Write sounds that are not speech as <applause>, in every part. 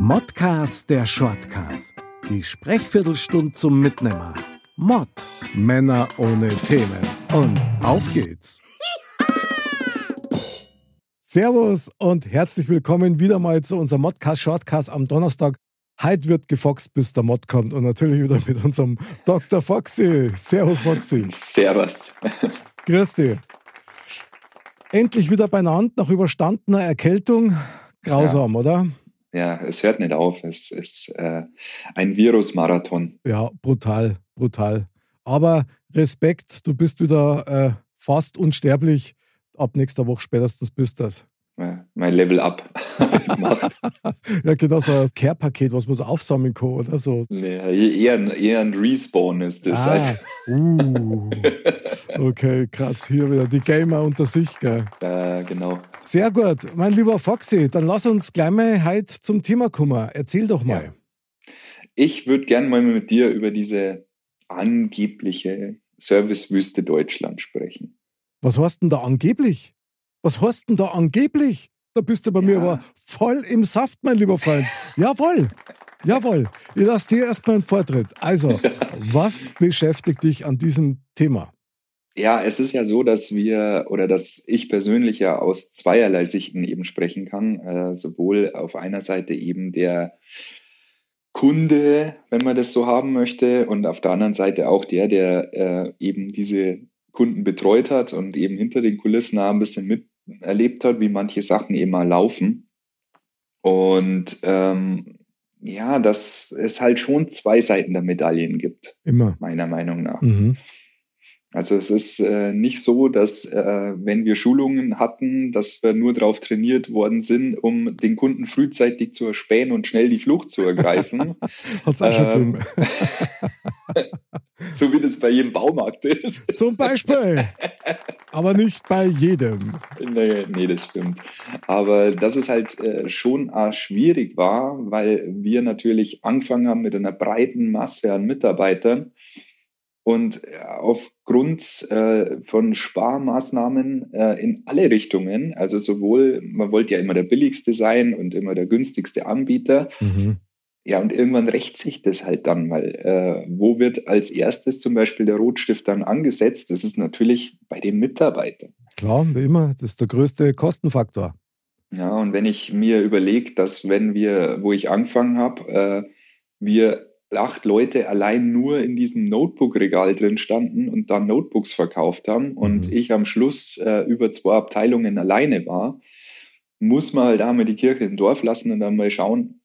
Modcast der Shortcast. Die Sprechviertelstunde zum Mitnehmer. Mod. Männer ohne Themen. Und auf geht's. Servus und herzlich willkommen wieder mal zu unserem Modcast Shortcast am Donnerstag. Heute wird gefoxt, bis der Mod kommt und natürlich wieder mit unserem Dr. Foxy. Servus Foxy. Servus. Grüß dich. Endlich wieder beieinander nach überstandener Erkältung. Grausam, ja. oder? Ja, es hört nicht auf. Es ist äh, ein Virusmarathon. Ja, brutal, brutal. Aber Respekt, du bist wieder äh, fast unsterblich. Ab nächster Woche spätestens bist das. Mein Level Up <laughs> gemacht. <laughs> ja, genau, so ein Care-Paket, was man so aufsammeln kann oder so. Ja, eher, eher ein Respawn ist das. Ah, also. uh, okay, krass. Hier wieder die Gamer unter sich, gell? <laughs> Ja, genau. Sehr gut. Mein lieber Foxy, dann lass uns gleich mal heute zum Thema kommen. Erzähl doch mal. Ja. Ich würde gerne mal mit dir über diese angebliche Servicewüste Deutschland sprechen. Was heißt denn da angeblich? Was heißt denn da angeblich? Da bist du bei ja. mir aber voll im Saft, mein lieber Freund. Jawohl. Jawohl. Ich lasse dir erstmal einen Vortritt. Also, <laughs> was beschäftigt dich an diesem Thema? Ja, es ist ja so, dass wir oder dass ich persönlich ja aus zweierlei Sichten eben sprechen kann. Äh, sowohl auf einer Seite eben der Kunde, wenn man das so haben möchte, und auf der anderen Seite auch der, der äh, eben diese Kunden betreut hat und eben hinter den Kulissen ein bisschen miterlebt hat, wie manche Sachen eben mal laufen. Und ähm, ja, dass es halt schon zwei Seiten der Medaillen gibt. Immer. Meiner Meinung nach. Mhm. Also es ist äh, nicht so, dass äh, wenn wir Schulungen hatten, dass wir nur darauf trainiert worden sind, um den Kunden frühzeitig zu erspähen und schnell die Flucht zu ergreifen. <laughs> Hat's auch schon ähm, <laughs> so wie das bei jedem Baumarkt ist. Zum Beispiel. Aber nicht bei jedem. Nee, nee, das stimmt. Aber dass es halt äh, schon äh, schwierig war, weil wir natürlich angefangen haben mit einer breiten Masse an Mitarbeitern und äh, aufgrund äh, von Sparmaßnahmen äh, in alle Richtungen, also sowohl, man wollte ja immer der billigste sein und immer der günstigste Anbieter. Mhm. Ja, und irgendwann rächt sich das halt dann, weil äh, wo wird als erstes zum Beispiel der Rotstift dann angesetzt? Das ist natürlich bei den Mitarbeitern. Klar, wie immer, das ist der größte Kostenfaktor. Ja, und wenn ich mir überlege, dass wenn wir, wo ich angefangen habe, äh, wir acht Leute allein nur in diesem Notebook-Regal drin standen und dann Notebooks verkauft haben und mhm. ich am Schluss äh, über zwei Abteilungen alleine war, muss man halt einmal die Kirche im Dorf lassen und dann mal schauen,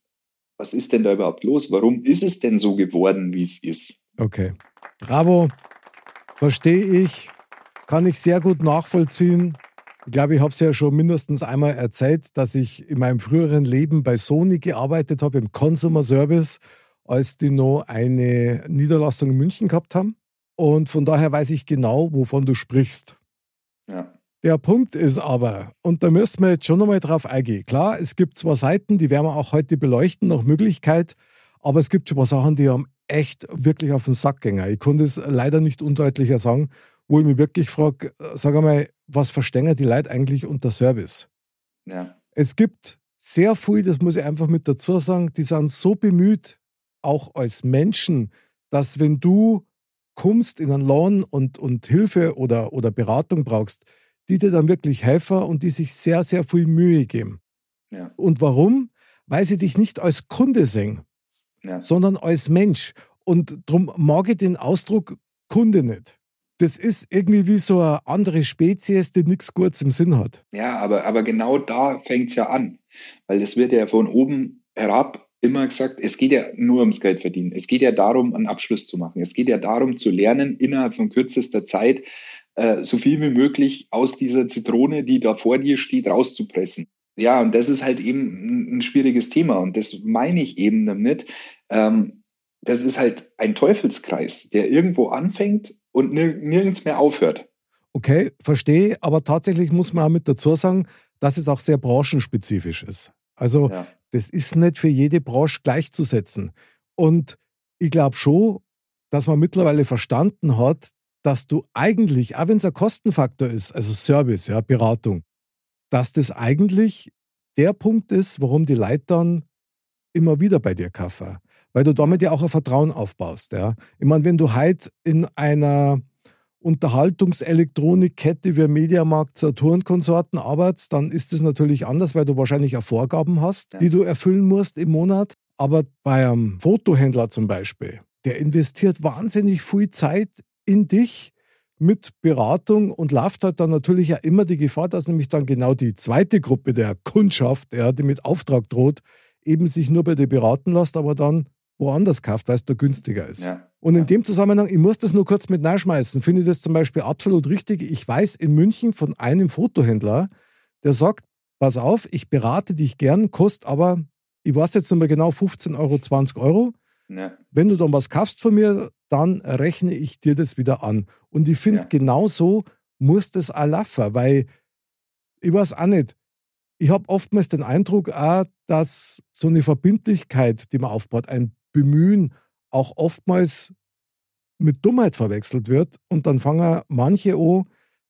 was ist denn da überhaupt los? Warum ist es denn so geworden, wie es ist? Okay. Bravo. Verstehe ich. Kann ich sehr gut nachvollziehen. Ich glaube, ich habe es ja schon mindestens einmal erzählt, dass ich in meinem früheren Leben bei Sony gearbeitet habe, im Consumer Service als die noch eine Niederlassung in München gehabt haben. Und von daher weiß ich genau, wovon du sprichst. Ja. Der Punkt ist aber, und da müssen wir jetzt schon nochmal drauf eingehen. Klar, es gibt zwei Seiten, die werden wir auch heute beleuchten, nach Möglichkeit, aber es gibt schon ein paar Sachen, die haben echt wirklich auf den Sack gehen. Ich konnte es leider nicht undeutlicher sagen, wo ich mich wirklich frage, sag einmal, was verstehen die Leute eigentlich unter Service? Ja. Es gibt sehr viel, das muss ich einfach mit dazu sagen, die sind so bemüht, auch als Menschen, dass wenn du kommst in einen Laden und, und Hilfe oder, oder Beratung brauchst, die dir dann wirklich helfen und die sich sehr, sehr viel Mühe geben. Ja. Und warum? Weil sie dich nicht als Kunde sehen, ja. sondern als Mensch. Und darum mag ich den Ausdruck Kunde nicht. Das ist irgendwie wie so eine andere Spezies, die nichts Gutes im Sinn hat. Ja, aber, aber genau da fängt es ja an. Weil es wird ja von oben herab immer gesagt, es geht ja nur ums Geld verdienen. Es geht ja darum, einen Abschluss zu machen. Es geht ja darum, zu lernen, innerhalb von kürzester Zeit äh, so viel wie möglich aus dieser Zitrone, die da vor dir steht, rauszupressen. ja, und das ist halt eben ein, schwieriges Thema. Und das meine ich eben damit. Ähm, das ist halt ein Teufelskreis, der irgendwo anfängt und nir nirgends mehr aufhört. Okay, verstehe, aber tatsächlich muss man auch mit dazu sagen, dass es auch sehr branchenspezifisch ist. Also ja. das ist nicht für jede Branche gleichzusetzen. Und ich glaube schon, dass man mittlerweile verstanden hat, dass du eigentlich, auch wenn es ein Kostenfaktor ist, also Service, ja, Beratung, dass das eigentlich der Punkt ist, warum die Leute dann immer wieder bei dir kaufen. Weil du damit ja auch ein Vertrauen aufbaust. Ja. Ich meine, wenn du heute in einer Unterhaltungselektronikkette wie Mediamarkt, Saturn Konsorten arbeitest, dann ist es natürlich anders, weil du wahrscheinlich auch Vorgaben hast, die du erfüllen musst im Monat. Aber bei einem Fotohändler zum Beispiel, der investiert wahnsinnig viel Zeit in dich mit Beratung und läuft halt dann natürlich ja immer die Gefahr, dass nämlich dann genau die zweite Gruppe der Kundschaft, ja, die mit Auftrag droht, eben sich nur bei dir beraten lässt, aber dann woanders kauft, weil es da günstiger ist. Ja. Und in dem Zusammenhang, ich muss das nur kurz mit nachschmeißen, finde ich das zum Beispiel absolut richtig. Ich weiß in München von einem Fotohändler, der sagt, pass auf, ich berate dich gern, kostet aber, ich weiß jetzt nicht mehr genau, 15 Euro, 20 Euro. Ja. Wenn du dann was kaufst von mir, dann rechne ich dir das wieder an. Und ich finde, ja. genau so muss das auch laufen, weil ich weiß auch nicht, ich habe oftmals den Eindruck auch, dass so eine Verbindlichkeit, die man aufbaut, ein Bemühen auch oftmals mit Dummheit verwechselt wird und dann fangen manche an,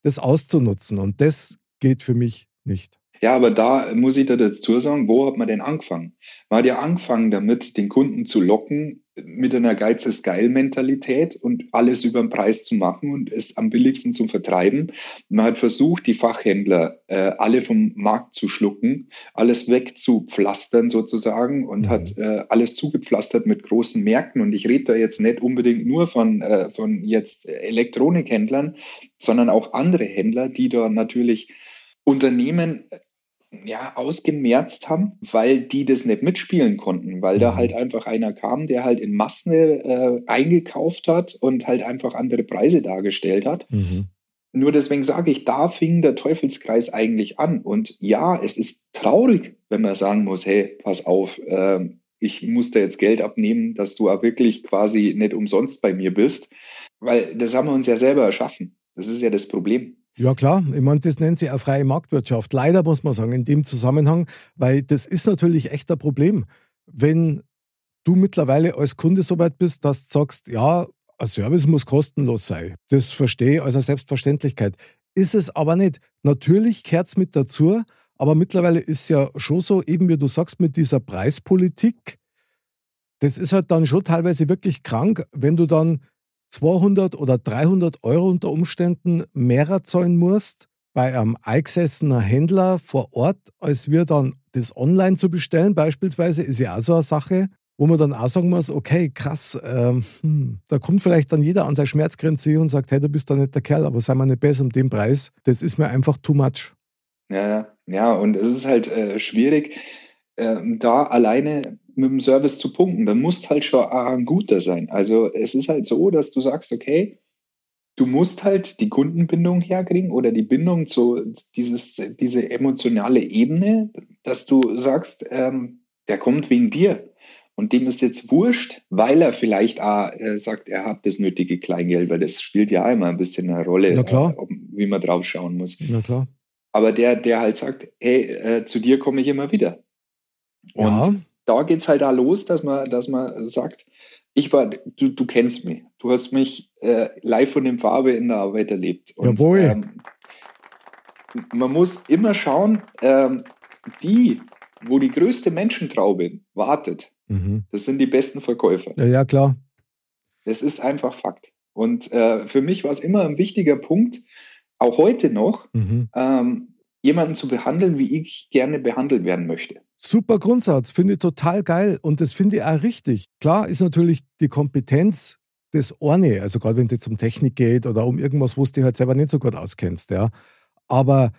das auszunutzen. Und das geht für mich nicht. Ja, aber da muss ich da dazu sagen, wo hat man denn angefangen? Man hat ja angefangen damit, den Kunden zu locken mit einer Geiz ist geil Mentalität und alles über den Preis zu machen und es am billigsten zu vertreiben. Man hat versucht, die Fachhändler äh, alle vom Markt zu schlucken, alles wegzupflastern sozusagen und mhm. hat äh, alles zugepflastert mit großen Märkten. Und ich rede da jetzt nicht unbedingt nur von, äh, von jetzt Elektronikhändlern, sondern auch andere Händler, die da natürlich Unternehmen ja, ausgemerzt haben, weil die das nicht mitspielen konnten, weil da mhm. halt einfach einer kam, der halt in Massen äh, eingekauft hat und halt einfach andere Preise dargestellt hat. Mhm. Nur deswegen sage ich, da fing der Teufelskreis eigentlich an. Und ja, es ist traurig, wenn man sagen muss, hey, pass auf, äh, ich muss da jetzt Geld abnehmen, dass du auch wirklich quasi nicht umsonst bei mir bist, weil das haben wir uns ja selber erschaffen. Das ist ja das Problem. Ja klar, ich meine, das nennt sich eine freie Marktwirtschaft. Leider muss man sagen, in dem Zusammenhang, weil das ist natürlich echt ein Problem. Wenn du mittlerweile als Kunde so weit bist, dass du sagst, ja, ein Service muss kostenlos sein. Das verstehe ich als eine Selbstverständlichkeit. Ist es aber nicht. Natürlich gehört es mit dazu, aber mittlerweile ist ja schon so, eben wie du sagst, mit dieser Preispolitik, das ist halt dann schon teilweise wirklich krank, wenn du dann 200 oder 300 Euro unter Umständen mehr zahlen musst bei einem eingesessenen Händler vor Ort, als wir dann das online zu bestellen, beispielsweise, ist ja auch so eine Sache, wo man dann auch sagen muss, okay, krass, ähm, hm, da kommt vielleicht dann jeder an seine Schmerzgrenze und sagt, hey, du bist da nicht der Kerl, aber sei mal nicht besser um den Preis. Das ist mir einfach too much. Ja, ja, und es ist halt äh, schwierig, äh, da alleine mit dem Service zu punkten. Dann musst halt schon ein guter sein. Also es ist halt so, dass du sagst, okay, du musst halt die Kundenbindung herkriegen oder die Bindung zu dieses, diese emotionale Ebene, dass du sagst, ähm, der kommt wegen dir. Und dem ist jetzt wurscht, weil er vielleicht auch, äh, sagt, er hat das nötige Kleingeld, weil das spielt ja immer ein bisschen eine Rolle, äh, wie man drauf schauen muss. Na klar. Aber der, der halt sagt, hey, äh, zu dir komme ich immer wieder. Und ja da geht es halt da los, dass man, dass man sagt, ich war, du, du kennst mich. Du hast mich äh, live von dem Farbe in der Arbeit erlebt. Und, Jawohl. Ähm, man muss immer schauen, ähm, die, wo die größte Menschentraube wartet, mhm. das sind die besten Verkäufer. Ja, ja, klar. Das ist einfach Fakt. Und äh, für mich war es immer ein wichtiger Punkt, auch heute noch, mhm. ähm, jemanden zu behandeln, wie ich gerne behandelt werden möchte. Super Grundsatz, finde ich total geil und das finde ich auch richtig. Klar ist natürlich die Kompetenz des eine, also gerade wenn es jetzt um Technik geht oder um irgendwas, wo du dich halt selber nicht so gut auskennst, ja. Aber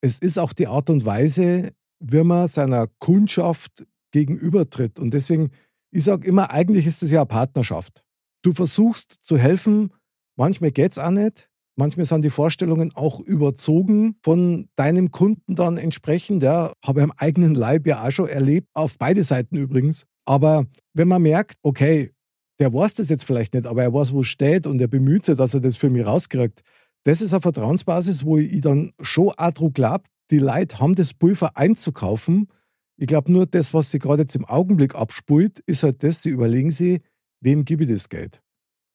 es ist auch die Art und Weise, wie man seiner Kundschaft gegenübertritt. Und deswegen, ich sage immer, eigentlich ist es ja eine Partnerschaft. Du versuchst zu helfen, manchmal geht es auch nicht, Manchmal sind die Vorstellungen auch überzogen von deinem Kunden dann entsprechend. Ja, habe ich am eigenen Leib ja auch schon erlebt, auf beide Seiten übrigens. Aber wenn man merkt, okay, der weiß das jetzt vielleicht nicht, aber er weiß, wo es steht und er bemüht sich, dass er das für mich rauskriegt. Das ist eine Vertrauensbasis, wo ich dann schon auch dran glaube, die Leute haben das Pulver einzukaufen. Ich glaube, nur das, was sie gerade jetzt im Augenblick abspult, ist halt das, sie überlegen sich, wem gebe ich das Geld?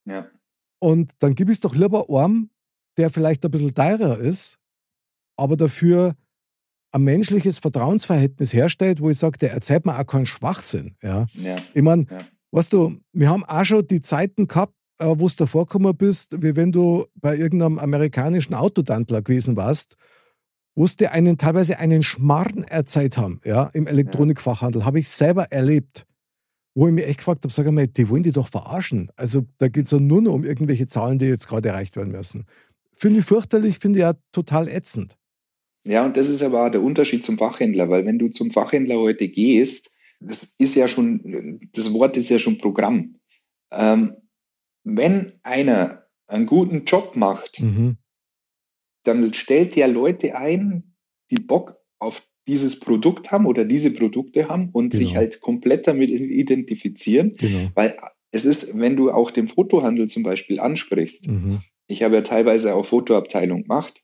Ja. Und dann gib es doch lieber einem, der vielleicht ein bisschen teurer ist, aber dafür ein menschliches Vertrauensverhältnis herstellt, wo ich sage, der erzählt mir auch keinen Schwachsinn. Ja. ja. Ich meine, Ja. weißt du, wir haben auch schon die Zeiten gehabt, äh, wo du davor gekommen bist, wie wenn du bei irgendeinem amerikanischen Autodantler gewesen warst, wo sie dir einen teilweise einen Schmarrn erzählt haben, ja, im Elektronikfachhandel, habe ich selber erlebt. Wo ich mich echt gefragt habe, sag mal, die wollen die doch verarschen. Also da geht es ja nur noch um irgendwelche Zahlen, die jetzt gerade erreicht werden müssen. Finde ich fürchterlich, finde ich ja total ätzend. Ja, und das ist aber auch der Unterschied zum Fachhändler, weil wenn du zum Fachhändler heute gehst, das ist ja schon, das Wort ist ja schon Programm. Ähm, wenn einer einen guten Job macht, Mhm. dann stellt der Leute ein, die Bock auf dieses Produkt haben oder diese Produkte haben und Genau. sich halt komplett damit identifizieren. Genau. Weil es ist, wenn du auch den Fotohandel zum Beispiel ansprichst, Mhm. Ich habe ja teilweise auch Fotoabteilung gemacht.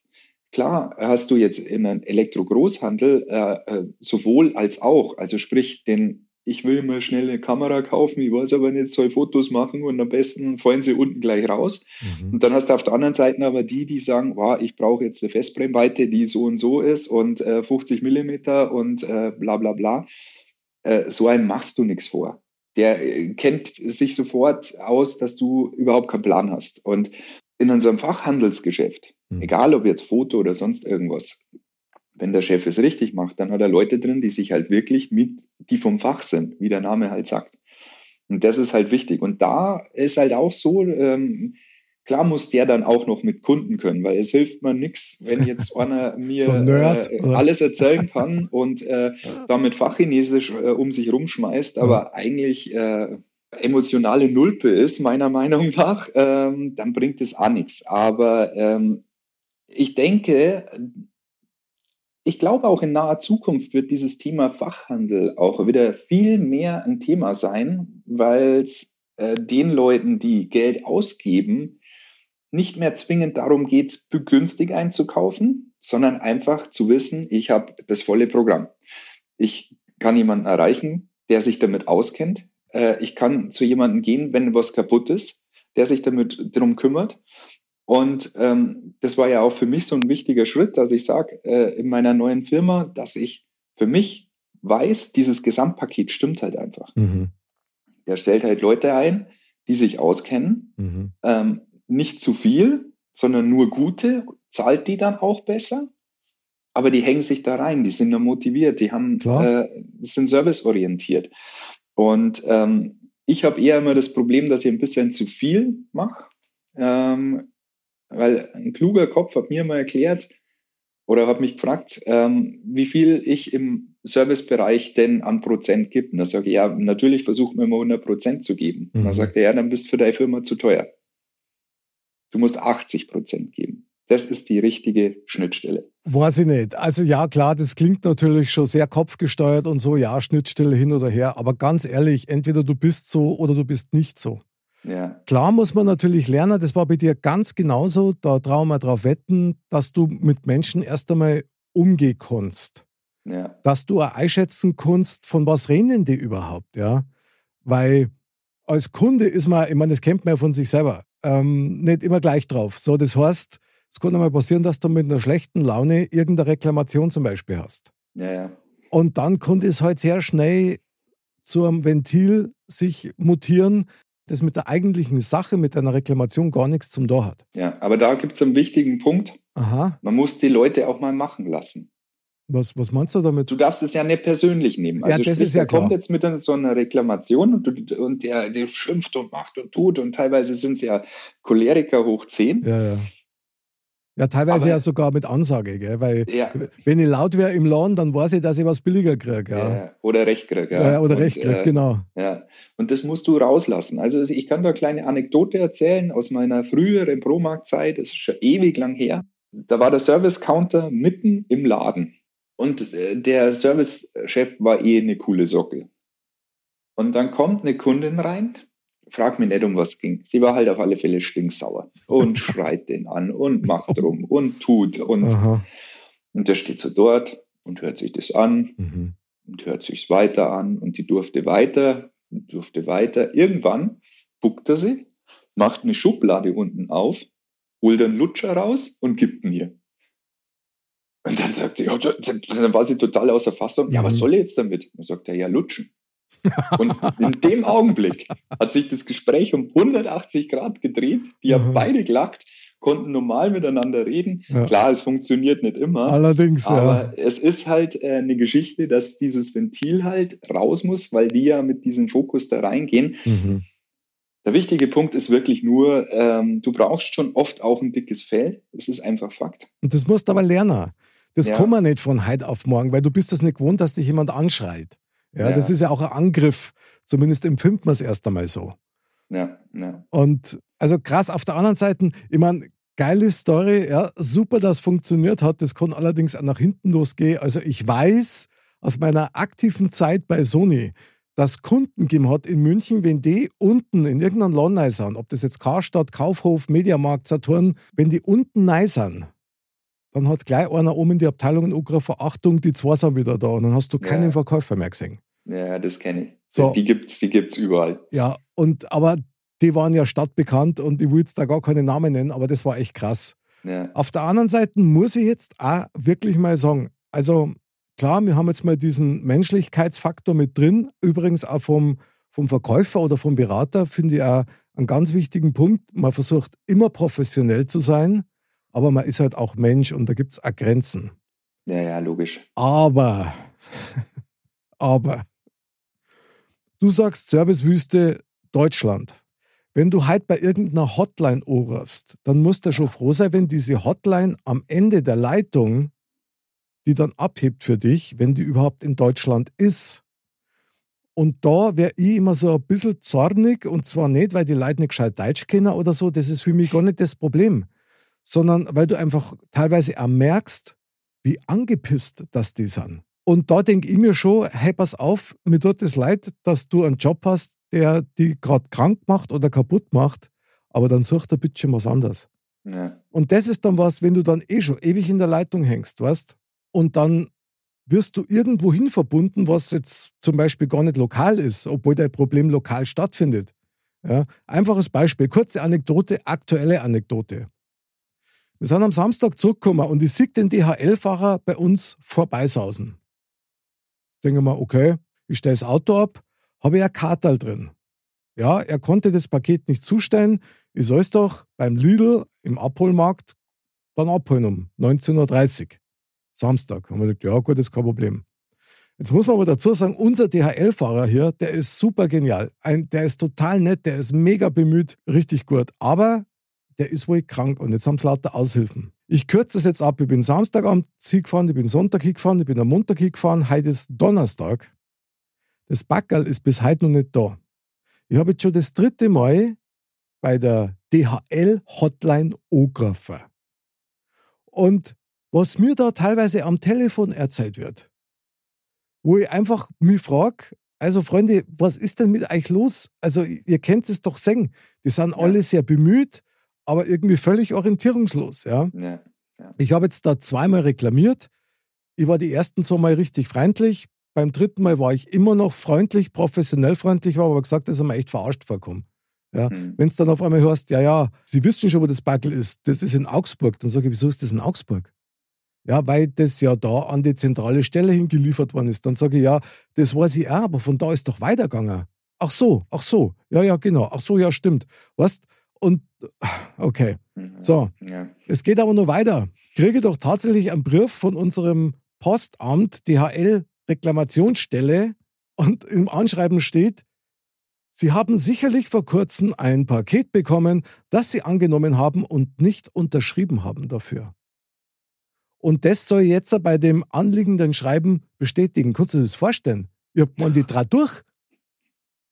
Klar, hast du jetzt in einem Elektro-Großhandel äh, äh, sowohl als auch, also sprich den, ich will mal schnell eine Kamera kaufen, ich weiß aber nicht, soll Fotos machen und am besten fallen sie unten gleich raus. Mhm. Und dann hast du auf der anderen Seite aber die, die sagen, wow, ich brauche jetzt eine Festbrennweite, die so und so ist und äh, 50 Millimeter und äh, bla bla bla. Äh, so einem machst du nichts vor. Der äh, kennt sich sofort aus, dass du überhaupt keinen Plan hast. Und in unserem Fachhandelsgeschäft, Mhm. egal ob jetzt Foto oder sonst irgendwas, wenn der Chef es richtig macht, dann hat er Leute drin, die sich halt wirklich mit, die vom Fach sind, wie der Name halt sagt. Und das ist halt wichtig. Und da ist halt auch so, ähm, klar muss der dann auch noch mit Kunden können, weil es hilft mir nichts, wenn jetzt <laughs> einer mir So ein Nerd, äh, alles erzählen kann und äh, damit Fachchinesisch äh, um sich rumschmeißt, aber eigentlich äh, emotionale Nulpe ist, meiner <laughs> Meinung nach, ähm, dann bringt es auch nichts. Aber ähm, ich denke, ich glaube auch in naher Zukunft wird dieses Thema Fachhandel auch wieder viel mehr ein Thema sein, weil es äh, den Leuten, die Geld ausgeben, nicht mehr zwingend darum geht, günstig einzukaufen, sondern einfach zu wissen, ich habe das volle Programm. Ich kann jemanden erreichen, der sich damit auskennt. Äh, ich kann zu jemandem gehen, wenn was kaputt ist, der sich damit drum kümmert. Und ähm, das war ja auch für mich so ein wichtiger Schritt, dass ich sage, äh, in meiner neuen Firma, dass ich für mich weiß, dieses Gesamtpaket stimmt halt einfach. Mhm. Der stellt halt Leute ein, die sich auskennen, Mhm. ähm, nicht zu viel, sondern nur gute, zahlt die dann auch besser. Aber die hängen sich da rein, die sind da motiviert, die haben, äh, sind serviceorientiert. Und ähm, ich habe eher immer das Problem, dass ich ein bisschen zu viel mache. Ähm, weil ein kluger Kopf hat mir mal erklärt oder hat mich gefragt, ähm, wie viel ich im Servicebereich denn an Prozent gibt. Und da sage ich, ja, natürlich versuchen wir immer 100 Prozent zu geben. Und Mhm. dann sagt er, ja, dann bist du für deine Firma zu teuer. Du musst 80 Prozent geben. Das ist die richtige Schnittstelle. Weiß ich nicht. Also ja, klar, das klingt natürlich schon sehr kopfgesteuert und so, ja, Schnittstelle hin oder her. Aber ganz ehrlich, entweder du bist so oder du bist nicht so. Ja, Klar muss man natürlich lernen, das war bei dir ganz genauso, da trauen wir drauf wetten, dass du mit Menschen erst einmal umgehen kannst. ja, Dass du auch einschätzen kannst, von was reden die überhaupt, ja. Weil als Kunde ist man, ich meine, das kennt man ja von sich selber, ähm, nicht immer gleich drauf. So, das heißt, es kann einmal passieren, dass du mit einer schlechten Laune irgendeine Reklamation zum Beispiel hast. ja, ja. Und dann konnte es halt sehr schnell zu einem Ventil sich mutieren, das mit der eigentlichen Sache, mit einer Reklamation gar nichts zum Tor hat. ja. Aber da gibt es einen wichtigen Punkt. Aha, Man muss die Leute auch mal machen lassen. was, was meinst du damit? Du darfst es ja nicht persönlich nehmen. Ja, Also das sprich, ist ja der kommt klar. jetzt mit so einer Reklamation und, du, und der, der schimpft und macht und tut und teilweise sind es ja Choleriker hoch 10. Ja, ja. Ja, teilweise Aber- ja sogar mit Ansage, gell? weil Ja. wenn ich laut wäre im Laden, dann weiß ich, dass ich was billiger kriege. Ja. Ja. Oder recht krieg, Ja. ja. oder Und, recht krieg, äh, genau. Ja, und das musst du rauslassen. Also ich kann da eine kleine Anekdote erzählen aus meiner früheren Promarkt-Zeit. Das ist schon ewig lang her. Da war der Service-Counter mitten im Laden. Und äh, der Service-Chef war eh eine coole Socke. Und dann kommt eine Kundin rein, fragt mich nicht, um was ging. Sie war halt auf alle Fälle stinksauer und <laughs> schreit den an und macht rum und tut. Und, Aha. und der steht so dort und hört sich das an Mhm. und hört sich's weiter an und die durfte weiter und durfte weiter. Irgendwann buckt er sie, macht eine Schublade unten auf, holt einen Lutscher raus und gibt ihn ihr. Und dann sagt sie, ja, dann war sie total außer Fassung. Ja, was Mhm. soll ich jetzt damit? Dann sagt er, ja, lutschen. Und in dem Augenblick hat sich das Gespräch um 180 Grad gedreht. Die haben Mhm. beide gelacht, konnten normal miteinander reden. Ja. Klar, es funktioniert nicht immer. Allerdings, Aber ja. es ist halt äh, eine Geschichte, dass dieses Ventil halt raus muss, weil die ja mit diesem Fokus da reingehen. Mhm. Der wichtige Punkt ist wirklich nur, ähm, du brauchst schon oft auch ein dickes Fell. Das ist einfach Fakt. Und das musst du aber lernen. Das Ja. kann man nicht von heute auf morgen, weil du bist das nicht gewohnt, dass dich jemand anschreit. Ja, Ja. das ist ja auch ein Angriff. Zumindest empfindet man es erst einmal so. Ja, ja. Und also krass, auf der anderen Seite, ich meine, geile Story, ja, super, dass es funktioniert hat. Das kann allerdings auch nach hinten losgehen. Also ich weiß aus meiner aktiven Zeit bei Sony, dass Kunden gegeben hat in München, wenn die unten in irgendeinem rein sind, ob das jetzt Karstadt, Kaufhof, Mediamarkt, Saturn, wenn die unten rein sind, dann hat gleich einer oben in die Abteilung angegriffen, Achtung, die zwei sind wieder da. Und dann hast du keinen Ja. Verkäufer mehr gesehen. ja das kenne ich. So. Die gibt's, die gibt's überall. Ja, und aber die waren ja stadtbekannt und ich will jetzt da gar keine Namen nennen, aber das war echt krass. Ja, Auf der anderen Seite muss ich jetzt auch wirklich mal sagen, also klar, wir haben jetzt mal diesen Menschlichkeitsfaktor mit drin. Übrigens auch vom, vom Verkäufer oder vom Berater finde ich auch einen ganz wichtigen Punkt. Man versucht immer professionell zu sein, aber man ist halt auch Mensch und da gibt es auch Grenzen. ja, ja, logisch. Aber, <laughs> aber, du sagst Servicewüste Deutschland. Wenn du halt bei irgendeiner Hotline anrufst, dann musst du schon froh sein, wenn diese Hotline am Ende der Leitung, die dann abhebt für dich, wenn die überhaupt in Deutschland ist. Und da wäre ich immer so ein bisschen zornig und zwar nicht, weil die Leute nicht gescheit Deutsch kennen oder so, das ist für mich gar nicht das Problem, sondern weil du einfach teilweise auch merkst, wie angepisst das die sind. Und da denke ich mir schon, hey, pass auf, mir tut es leid, dass du einen Job hast, der die gerade krank macht oder kaputt macht, aber dann such dir bitte schon was anderes. Ja, Und das ist dann was, wenn du dann eh schon ewig in der Leitung hängst, weißt? Und dann wirst du irgendwo hin verbunden, was jetzt zum Beispiel gar nicht lokal ist, obwohl dein Problem lokal stattfindet. Ja, einfaches Beispiel, kurze Anekdote, aktuelle Anekdote. Wir sind am Samstag zurückgekommen und ich sehe den DHL-Fahrer bei uns vorbeisausen. Denke mal, okay, ich stelle das Auto ab, habe ja Kartal drin. Ja, er konnte das Paket nicht zustellen. Ich soll es doch beim Lidl im Abholmarkt dann abholen um 19.30 Uhr. Samstag. Haben wir gedacht, ja gut, ist kein Problem. Jetzt muss man aber dazu sagen, unser DHL-Fahrer hier, der ist super genial. Ein, der ist total nett, der ist mega bemüht, richtig gut. Aber der ist wohl krank und jetzt haben sie lauter Aushilfen. Ich kürze das jetzt ab. Ich bin Samstagabend hingefahren, ich bin Sonntag hingefahren, ich bin am Montag hingefahren, heute ist Donnerstag. Das Backerl ist bis heute noch nicht da. Ich habe jetzt schon das dritte Mal bei der DHL-Hotline angerufen. Und was mir da teilweise am Telefon erzählt wird, wo ich einfach mich frage, also Freunde, was ist denn mit euch los? Also ihr kennt es doch sehen. Die sind alle sehr bemüht, aber irgendwie völlig orientierungslos. Ja? ja, Ich habe jetzt da zweimal reklamiert. Ich war die ersten zwei Mal richtig freundlich. Beim dritten Mal war ich immer noch freundlich, professionell freundlich, war aber gesagt, das ist mir echt verarscht vorkommen. Ja, Hm. Wenn es dann auf einmal hörst, ja, ja, Sie wissen schon, wo das Backel ist, das ist in Augsburg, dann sage ich, wieso ist das in Augsburg? Ja, weil das ja da an die zentrale Stelle hingeliefert worden ist. Dann sage ich, ja, das weiß ich auch, aber von da ist doch weitergegangen. Ach so, ach so, ja, ja, genau, ach so, ja, stimmt. Weißt, und okay, Mhm. so, Ja, es geht aber noch weiter. Kriege doch tatsächlich einen Brief von unserem Postamt, DHL Reklamationsstelle, und im Anschreiben steht, Sie haben sicherlich vor kurzem ein Paket bekommen, das Sie angenommen haben und nicht unterschrieben haben dafür. Und das soll jetzt bei dem anliegenden Schreiben bestätigen. Kannst du dir das vorstellen? Ich hab man die drei durch.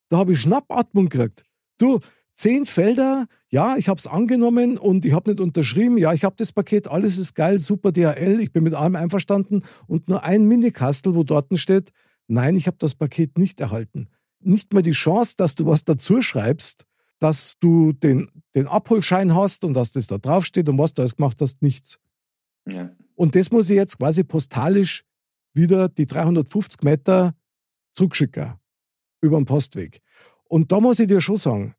Da habe ich Schnappatmung gekriegt. Du, zehn Felder, ja, ich habe es angenommen und ich habe nicht unterschrieben. Ja, ich habe das Paket, alles ist geil, super DHL, ich bin mit allem einverstanden. Und nur ein Minikastel, wo dort steht, nein, ich habe das Paket nicht erhalten. Nicht mal die Chance, dass du was dazu schreibst, dass du den, den Abholschein hast und dass das da draufsteht und was du alles gemacht hast, nichts. Ja. Und das muss ich jetzt quasi postalisch wieder die 350 Meter zurückschicken über den Postweg. Und da muss ich dir schon sagen,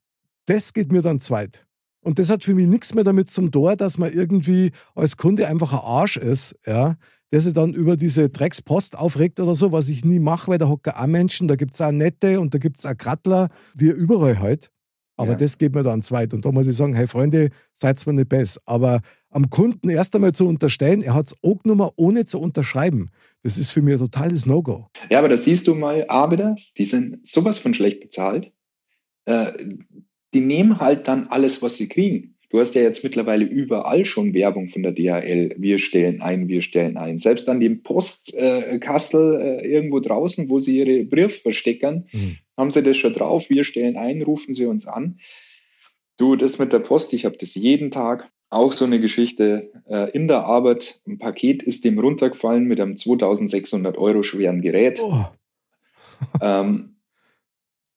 das geht mir dann zweit. Und das hat für mich nichts mehr damit zum Tor, dass man irgendwie als Kunde einfach ein Arsch ist, ja, der sich dann über diese Dreckspost aufregt oder so, was ich nie mache, weil da hocken auch Menschen, da gibt es auch Nette und da gibt es auch Krattler, wie überall halt. Aber ja. das geht mir dann zweit. Und da muss ich sagen, hey Freunde, seid mir nicht besser. Aber am Kunden erst einmal zu unterstellen, er hat es auch genommen, ohne zu unterschreiben, das ist für mich ein totales No-Go. Ja, aber da siehst du mal Arbeiter, die sind sowas von schlecht bezahlt. Äh, die nehmen halt dann alles, was sie kriegen. Du hast ja jetzt mittlerweile überall schon Werbung von der DHL. Wir stellen ein, wir stellen ein. Selbst an dem Postkastel äh, äh, irgendwo draußen, wo sie ihre Brief versteckern, mhm. haben sie das schon drauf. Wir stellen ein, rufen sie uns an. Du, das mit der Post, ich habe das jeden Tag. Auch so eine Geschichte äh, in der Arbeit. Ein Paket ist dem runtergefallen mit einem 2600 Euro schweren Gerät. Oh. ähm,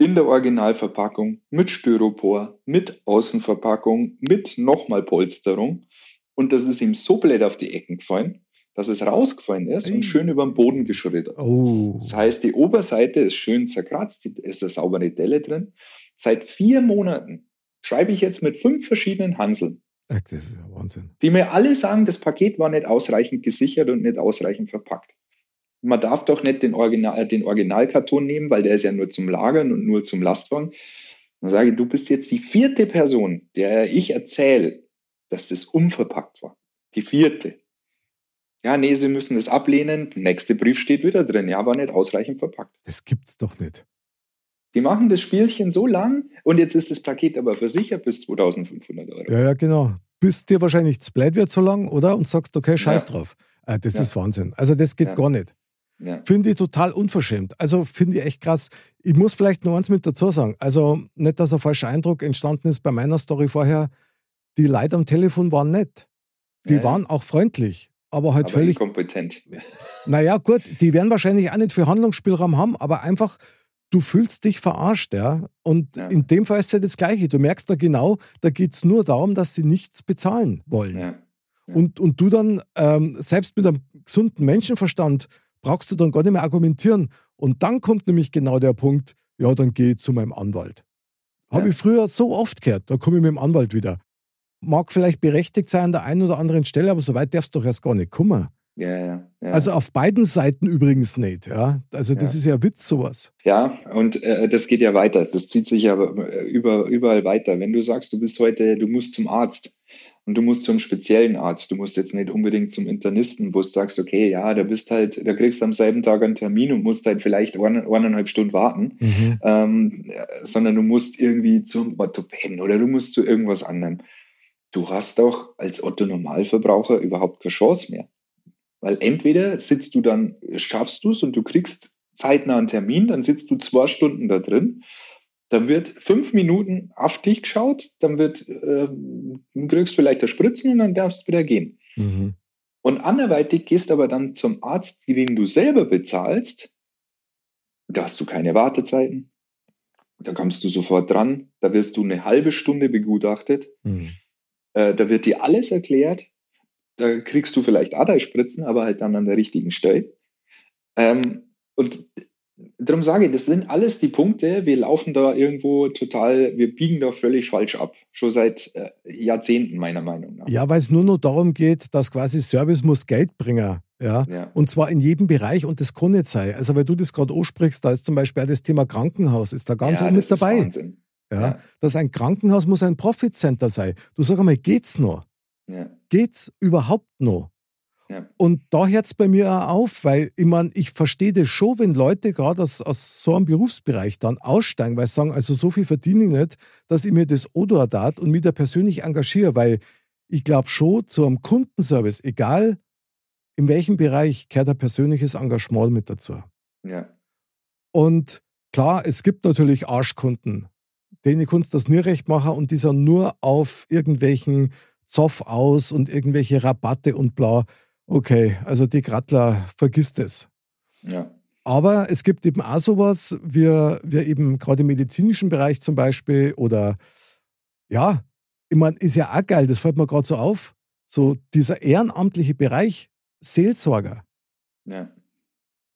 in der Originalverpackung mit Styropor, mit Außenverpackung, mit nochmal Polsterung. Und das ist ihm so blöd auf die Ecken gefallen, dass es rausgefallen ist und schön über den Boden geschrittert. Oh. Das heißt, die Oberseite ist schön zerkratzt, ist eine saubere Delle drin. Seit vier Monaten schreibe ich jetzt mit fünf verschiedenen Hanseln. Das ist ja Wahnsinn. Die mir alle sagen, das Paket war nicht ausreichend gesichert und nicht ausreichend verpackt man darf doch nicht den, Original, äh, den Originalkarton nehmen, weil der ist ja nur zum Lagern und nur zum Lastwagen. Dann sage ich, du bist jetzt die vierte Person, der ich erzähle, dass das unverpackt war. Die vierte. Ja, nee, sie müssen das ablehnen. Der nächste Brief steht wieder drin. Ja, war nicht ausreichend verpackt. Das gibt's doch nicht. Die machen das Spielchen so lang und jetzt ist das Paket aber versichert bis 2500 Euro. Ja, ja, genau. Bis dir wahrscheinlich das Blät wird so lang, oder? Und sagst, okay, scheiß ja. drauf. Äh, das ja. ist Wahnsinn. Also das geht ja. gar nicht. Ja. Finde ich total unverschämt. Also finde ich echt krass. Ich muss vielleicht noch eins mit dazu sagen. Also nicht, dass ein falscher Eindruck entstanden ist bei meiner Story vorher. Die Leute am Telefon waren nett. Die ja, waren auch freundlich, aber halt aber völlig. kompetent. Naja, gut, die werden wahrscheinlich auch nicht viel Handlungsspielraum haben, aber einfach, du fühlst dich verarscht, ja. Und ja. in dem Fall ist es ja das Gleiche. Du merkst da genau, da geht es nur darum, dass sie nichts bezahlen wollen. Ja. Und, und du dann, ähm, selbst mit einem gesunden Menschenverstand, brauchst du dann gar nicht mehr argumentieren. Und dann kommt nämlich genau der Punkt, ja, dann geh zu meinem Anwalt. Habe ja. ich früher so oft gehört, da komme ich mit dem Anwalt wieder. Mag vielleicht berechtigt sein an der einen oder anderen Stelle, aber so weit darfst du doch erst gar nicht kommen. Ja, ja, ja. Also auf beiden Seiten übrigens nicht. Ja? Also das ist ja Witz, sowas. Ja, und äh, das geht ja weiter. Das zieht sich ja äh, über, überall weiter. Wenn du sagst, du bist heute, du musst zum Arzt, und du musst zum speziellen Arzt. Du musst jetzt nicht unbedingt zum Internisten, wo du sagst, okay, ja, da bist halt, da kriegst du am selben Tag einen Termin und musst halt vielleicht eineinhalb Stunden warten, mhm. ähm, sondern du musst irgendwie zum Orthopäden oder du musst zu irgendwas anderem. Du hast doch als Otto Normalverbraucher überhaupt keine Chance mehr. Weil entweder sitzt du dann, schaffst du es und du kriegst zeitnah einen Termin, dann sitzt du zwei Stunden da drin dann wird fünf Minuten auf dich geschaut, dann wird, äh, du kriegst vielleicht das Spritzen und dann darfst du wieder gehen. Mhm. Und anderweitig gehst aber dann zum Arzt, den du selber bezahlst, da hast du keine Wartezeiten, da kommst du sofort dran, da wirst du eine halbe Stunde begutachtet, mhm. äh, da wird dir alles erklärt, da kriegst du vielleicht Adai-Spritzen, aber halt dann an der richtigen Stelle. Ähm, und darum sage ich, das sind alles die Punkte. Wir laufen da irgendwo total, wir biegen da völlig falsch ab. Schon seit äh, Jahrzehnten, meiner Meinung nach. Ja, weil es nur noch darum geht, dass quasi Service muss Geld bringen. Ja? ja? Und zwar in jedem Bereich und das kann nicht sein. Also, weil du das gerade ansprichst, da ist zum Beispiel auch das Thema Krankenhaus, ist da ganz ja, oben mit dabei. Wahnsinn. Ja, ja. Dass ein Krankenhaus muss ein Profit-Center sein. Du sag einmal, geht's noch? Ja. Geht's überhaupt noch? Und da hört es bei mir auch auf, weil ich meine, ich verstehe das schon, wenn Leute gerade aus, aus so einem Berufsbereich dann aussteigen, weil sie sagen, also so viel verdiene ich nicht, dass ich mir das Odor dat und mich da persönlich engagiere, weil ich glaube schon, zu einem Kundenservice, egal in welchem Bereich kehrt ein persönliches Engagement mit dazu? Ja. Und klar, es gibt natürlich Arschkunden, denen kannst du das nie recht machen und die sind nur auf irgendwelchen Zoff aus und irgendwelche Rabatte und bla. Okay, also die Grattler, vergisst es. Ja. Aber es gibt eben auch sowas, wir, wir eben gerade im medizinischen Bereich zum Beispiel oder ja, ich meine, ist ja auch geil, das fällt mir gerade so auf, so dieser ehrenamtliche Bereich Seelsorger. Ja.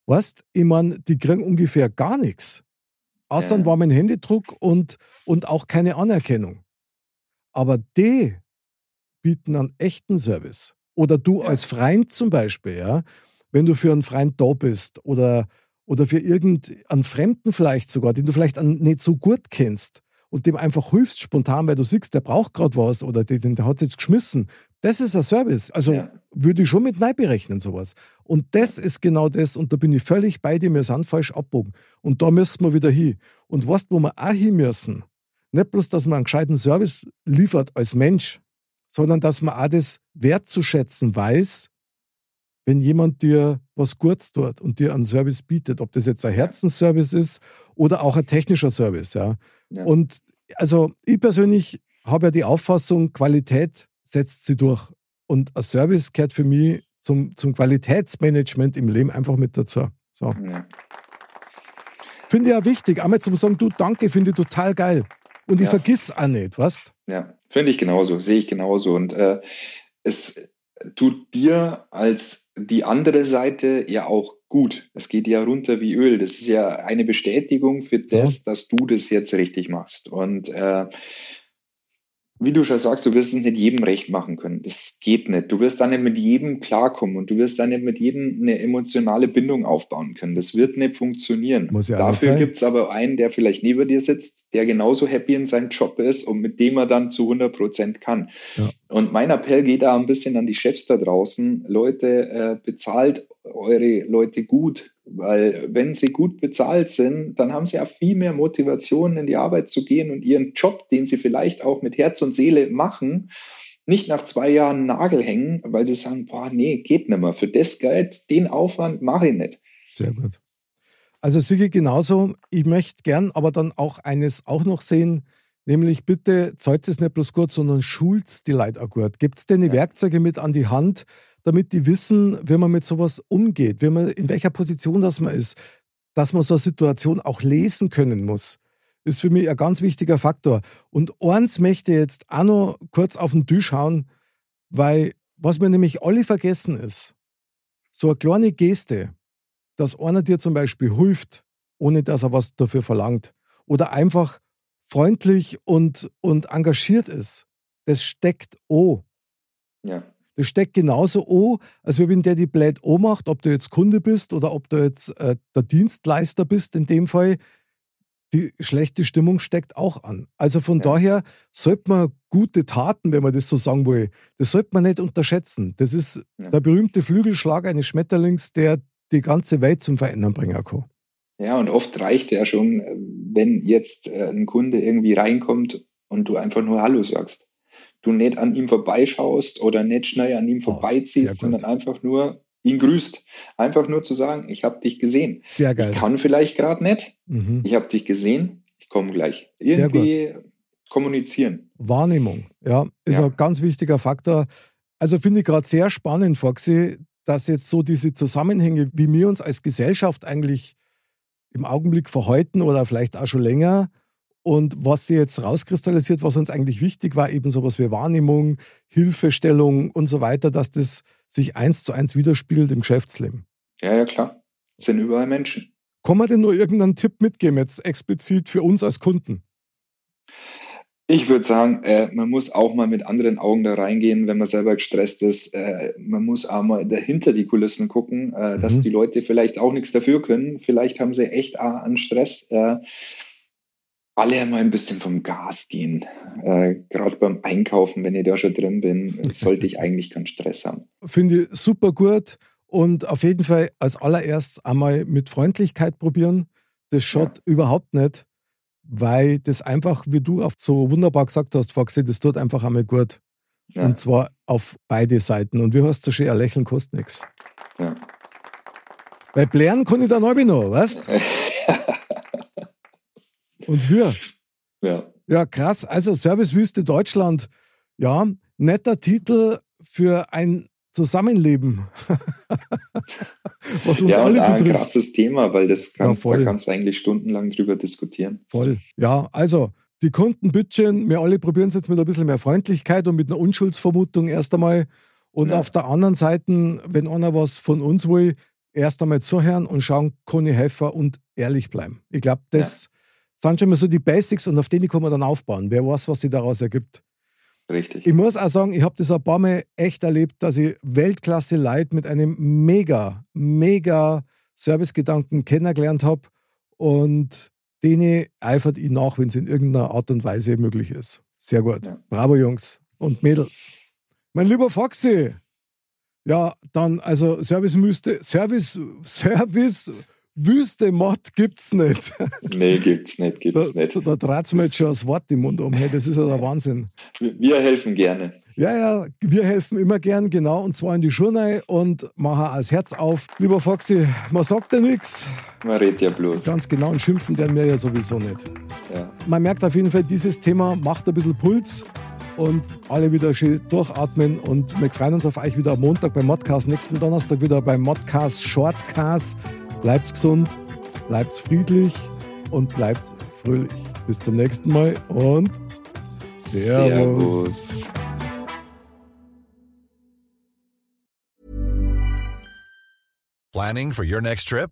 Weißt, ich meine, die kriegen ungefähr gar nichts. Außer Ja. war mein Händedruck und, und auch keine Anerkennung. Aber die bieten einen echten Service. Oder du Ja. als Freund zum Beispiel, ja, wenn du für einen Freund da bist oder, oder für irgendeinen Fremden vielleicht sogar, den du vielleicht nicht so gut kennst und dem einfach hilfst spontan, weil du siehst, der braucht gerade was oder den, der hat jetzt geschmissen. Das ist ein Service. Also Ja. würde ich schon mit Nein berechnen, sowas. Und das ist genau das, und da bin ich völlig bei dir, wir sind falsch abbogen. Und da müssen wir wieder hin. Und was, wo wir auch hin müssen, nicht bloß, dass man einen gescheiten Service liefert als Mensch, sondern dass man auch das wertzuschätzen weiß, wenn jemand dir was Gutes tut und dir einen Service bietet, ob das jetzt ein Herzensservice ist oder auch ein technischer Service, ja. Ja. Und also ich persönlich habe ja die Auffassung, Qualität setzt sie durch. Und ein Service gehört für mich zum, zum Qualitätsmanagement im Leben einfach mit dazu. So. ja. Finde ich ja wichtig. Einmal zum sagen, du danke, finde ich total geil. Und ich Ja. vergiss auch nicht, weißt Ja, finde ich genauso, sehe ich genauso. Und äh, es tut dir als die andere Seite ja auch gut. Es geht ja runter wie Öl. Das ist ja eine Bestätigung für das, dass du das jetzt richtig machst. Und äh, wie du schon sagst, du wirst es nicht jedem recht machen können. Das geht nicht. Du wirst dann nicht mit jedem klarkommen und du wirst dann nicht mit jedem eine emotionale Bindung aufbauen können. Das wird nicht funktionieren. Muss ja Dafür gibt es aber einen, der vielleicht neben dir sitzt, der genauso happy in seinem Job ist und mit dem er dann zu 100 Prozent kann. Ja. Und mein Appell geht da ein bisschen an die Chefs da draußen. Leute, äh, bezahlt eure Leute gut, weil wenn sie gut bezahlt sind, dann haben sie auch viel mehr Motivation, in die Arbeit zu gehen und ihren Job, den sie vielleicht auch mit Herz und Seele machen, nicht nach zwei Jahren Nagel hängen, weil sie sagen, boah, nee, geht nicht mehr. Für das Geld, den Aufwand mache ich nicht. Sehr gut. Also Sigi genauso. Ich möchte gern aber dann auch eines auch noch sehen, nämlich bitte zahlt es nicht bloß gut, sondern schult die Leute auch gut. Gibt denen Ja. Werkzeuge mit an die Hand, damit die wissen, wie man mit sowas umgeht, wie man, in welcher Position das man ist, dass man so eine Situation auch lesen können muss. Ist für mich ein ganz wichtiger Faktor. Und eins möchte ich jetzt auch noch kurz auf den Tisch hauen, weil was mir nämlich alle vergessen ist, so eine kleine Geste, dass einer dir zum Beispiel hilft, ohne dass er was dafür verlangt, oder einfach freundlich und, und engagiert ist, das steckt O. Ja, Das steckt genauso O, als wenn der die Blät O macht, ob du jetzt Kunde bist oder ob du jetzt äh, der Dienstleister bist in dem Fall. Die schlechte Stimmung steckt auch an. Also von Ja. daher sollte man gute Taten, wenn man das so sagen will, das sollte man nicht unterschätzen. Das ist Ja. der berühmte Flügelschlag eines Schmetterlings, der die ganze Welt zum Verändern bringen kann. Ja, und oft reicht ja schon, äh, wenn jetzt äh, ein Kunde irgendwie reinkommt und du einfach nur Hallo sagst. Du nicht an ihm vorbeischaust oder nicht schnell an ihm Oh, vorbeiziehst, gut. sondern einfach nur ihn grüßt. Einfach nur zu sagen, ich habe dich gesehen. Sehr geil. Ich kann vielleicht gerade nicht, Mhm. ich habe dich gesehen, ich komme gleich. Sehr Irgendwie kommunizieren. Wahrnehmung, ja, ist Ja. ein ganz wichtiger Faktor. Also finde ich gerade sehr spannend, Foxy, dass jetzt so diese Zusammenhänge, wie wir uns als Gesellschaft eigentlich im Augenblick verhalten oder vielleicht auch schon länger und was sie jetzt rauskristallisiert, was uns eigentlich wichtig war, eben sowas wie Wahrnehmung, Hilfestellung und so weiter, dass das sich eins zu eins widerspiegelt im Geschäftsleben. Ja, ja, klar. Es sind überall Menschen. Kann man denn nur irgendeinen Tipp mitgeben, jetzt explizit für uns als Kunden? Ich würde sagen, äh, man muss auch mal mit anderen Augen da reingehen, wenn man selber gestresst ist. Äh, man muss auch mal dahinter die Kulissen gucken, äh, dass Mhm. die Leute vielleicht auch nichts dafür können. Vielleicht haben sie echt einen Stress. Alle mal ein bisschen vom Gas gehen. Äh, Gerade beim Einkaufen, wenn ich da schon drin bin, <laughs> sollte ich eigentlich keinen Stress haben. Finde ich super gut und auf jeden Fall als allererst einmal mit Freundlichkeit probieren. Das schaut überhaupt nicht, weil das einfach, wie du auch so wunderbar gesagt hast, Foxy, das tut einfach einmal gut. Ja. Und zwar auf beide Seiten. Und wie hast du schon, ein Lächeln kostet nichts. Ja. Bei Blären kann ich da neu noch, weißt <laughs> Und wir. Ja. Ja, krass. Also Servicewüste Deutschland. Ja, netter Titel für ein Zusammenleben. <laughs> Was uns ja, alle betrifft. ein krasses Thema, weil das kannst, ja, da kannst du eigentlich stundenlang drüber diskutieren. Voll. Ja, also die Kunden bütchen, wir alle probieren es jetzt mit ein bisschen mehr Freundlichkeit und mit einer Unschuldsvermutung erst einmal. Und ja. auf der anderen Seite, wenn einer was von uns will, erst einmal zuhören und schauen, kann ich helfen und ehrlich bleiben. Ich glaube, das ja. Sind schon mal so die Basics und auf denen kann man dann aufbauen. Wer weiß, was sich daraus ergibt. Richtig. Ich muss auch sagen, ich habe das ein paar Mal echt erlebt, dass ich Weltklasse Leute mit einem mega, mega Servicegedanken kennengelernt habe und denen eifert ich nach, wenn es in irgendeiner Art und Weise möglich ist. Sehr gut. Ja. Bravo, Jungs und Mädels. Mein lieber Foxy, ja, dann, also Service müsste, Service, Service Wüste Mod gibt's nicht. <laughs> Nee, gibt's nicht, gibt's da, nicht. Da, da dreht's mir jetzt schon das Wort im Mund um. Hey, das ist ja der Wahnsinn. Wir helfen gerne. Ja, ja, wir helfen immer gern, genau, und zwar in die Schuhe und machen als Herz auf. Lieber Foxy, man sagt ja nichts. Man redet ja bloß. Ganz genau, und schimpfen werden wir ja sowieso nicht. Ja. Man merkt auf jeden Fall, dieses Thema macht ein bisschen Puls und alle wieder schön durchatmen und wir freuen uns auf euch wieder am Montag beim Modcast, nächsten Donnerstag wieder beim Modcast Shortcast. Bleibt gesund, bleibt friedlich und bleibt fröhlich. Bis zum nächsten Mal und Servus. Servus. Planning for your next trip?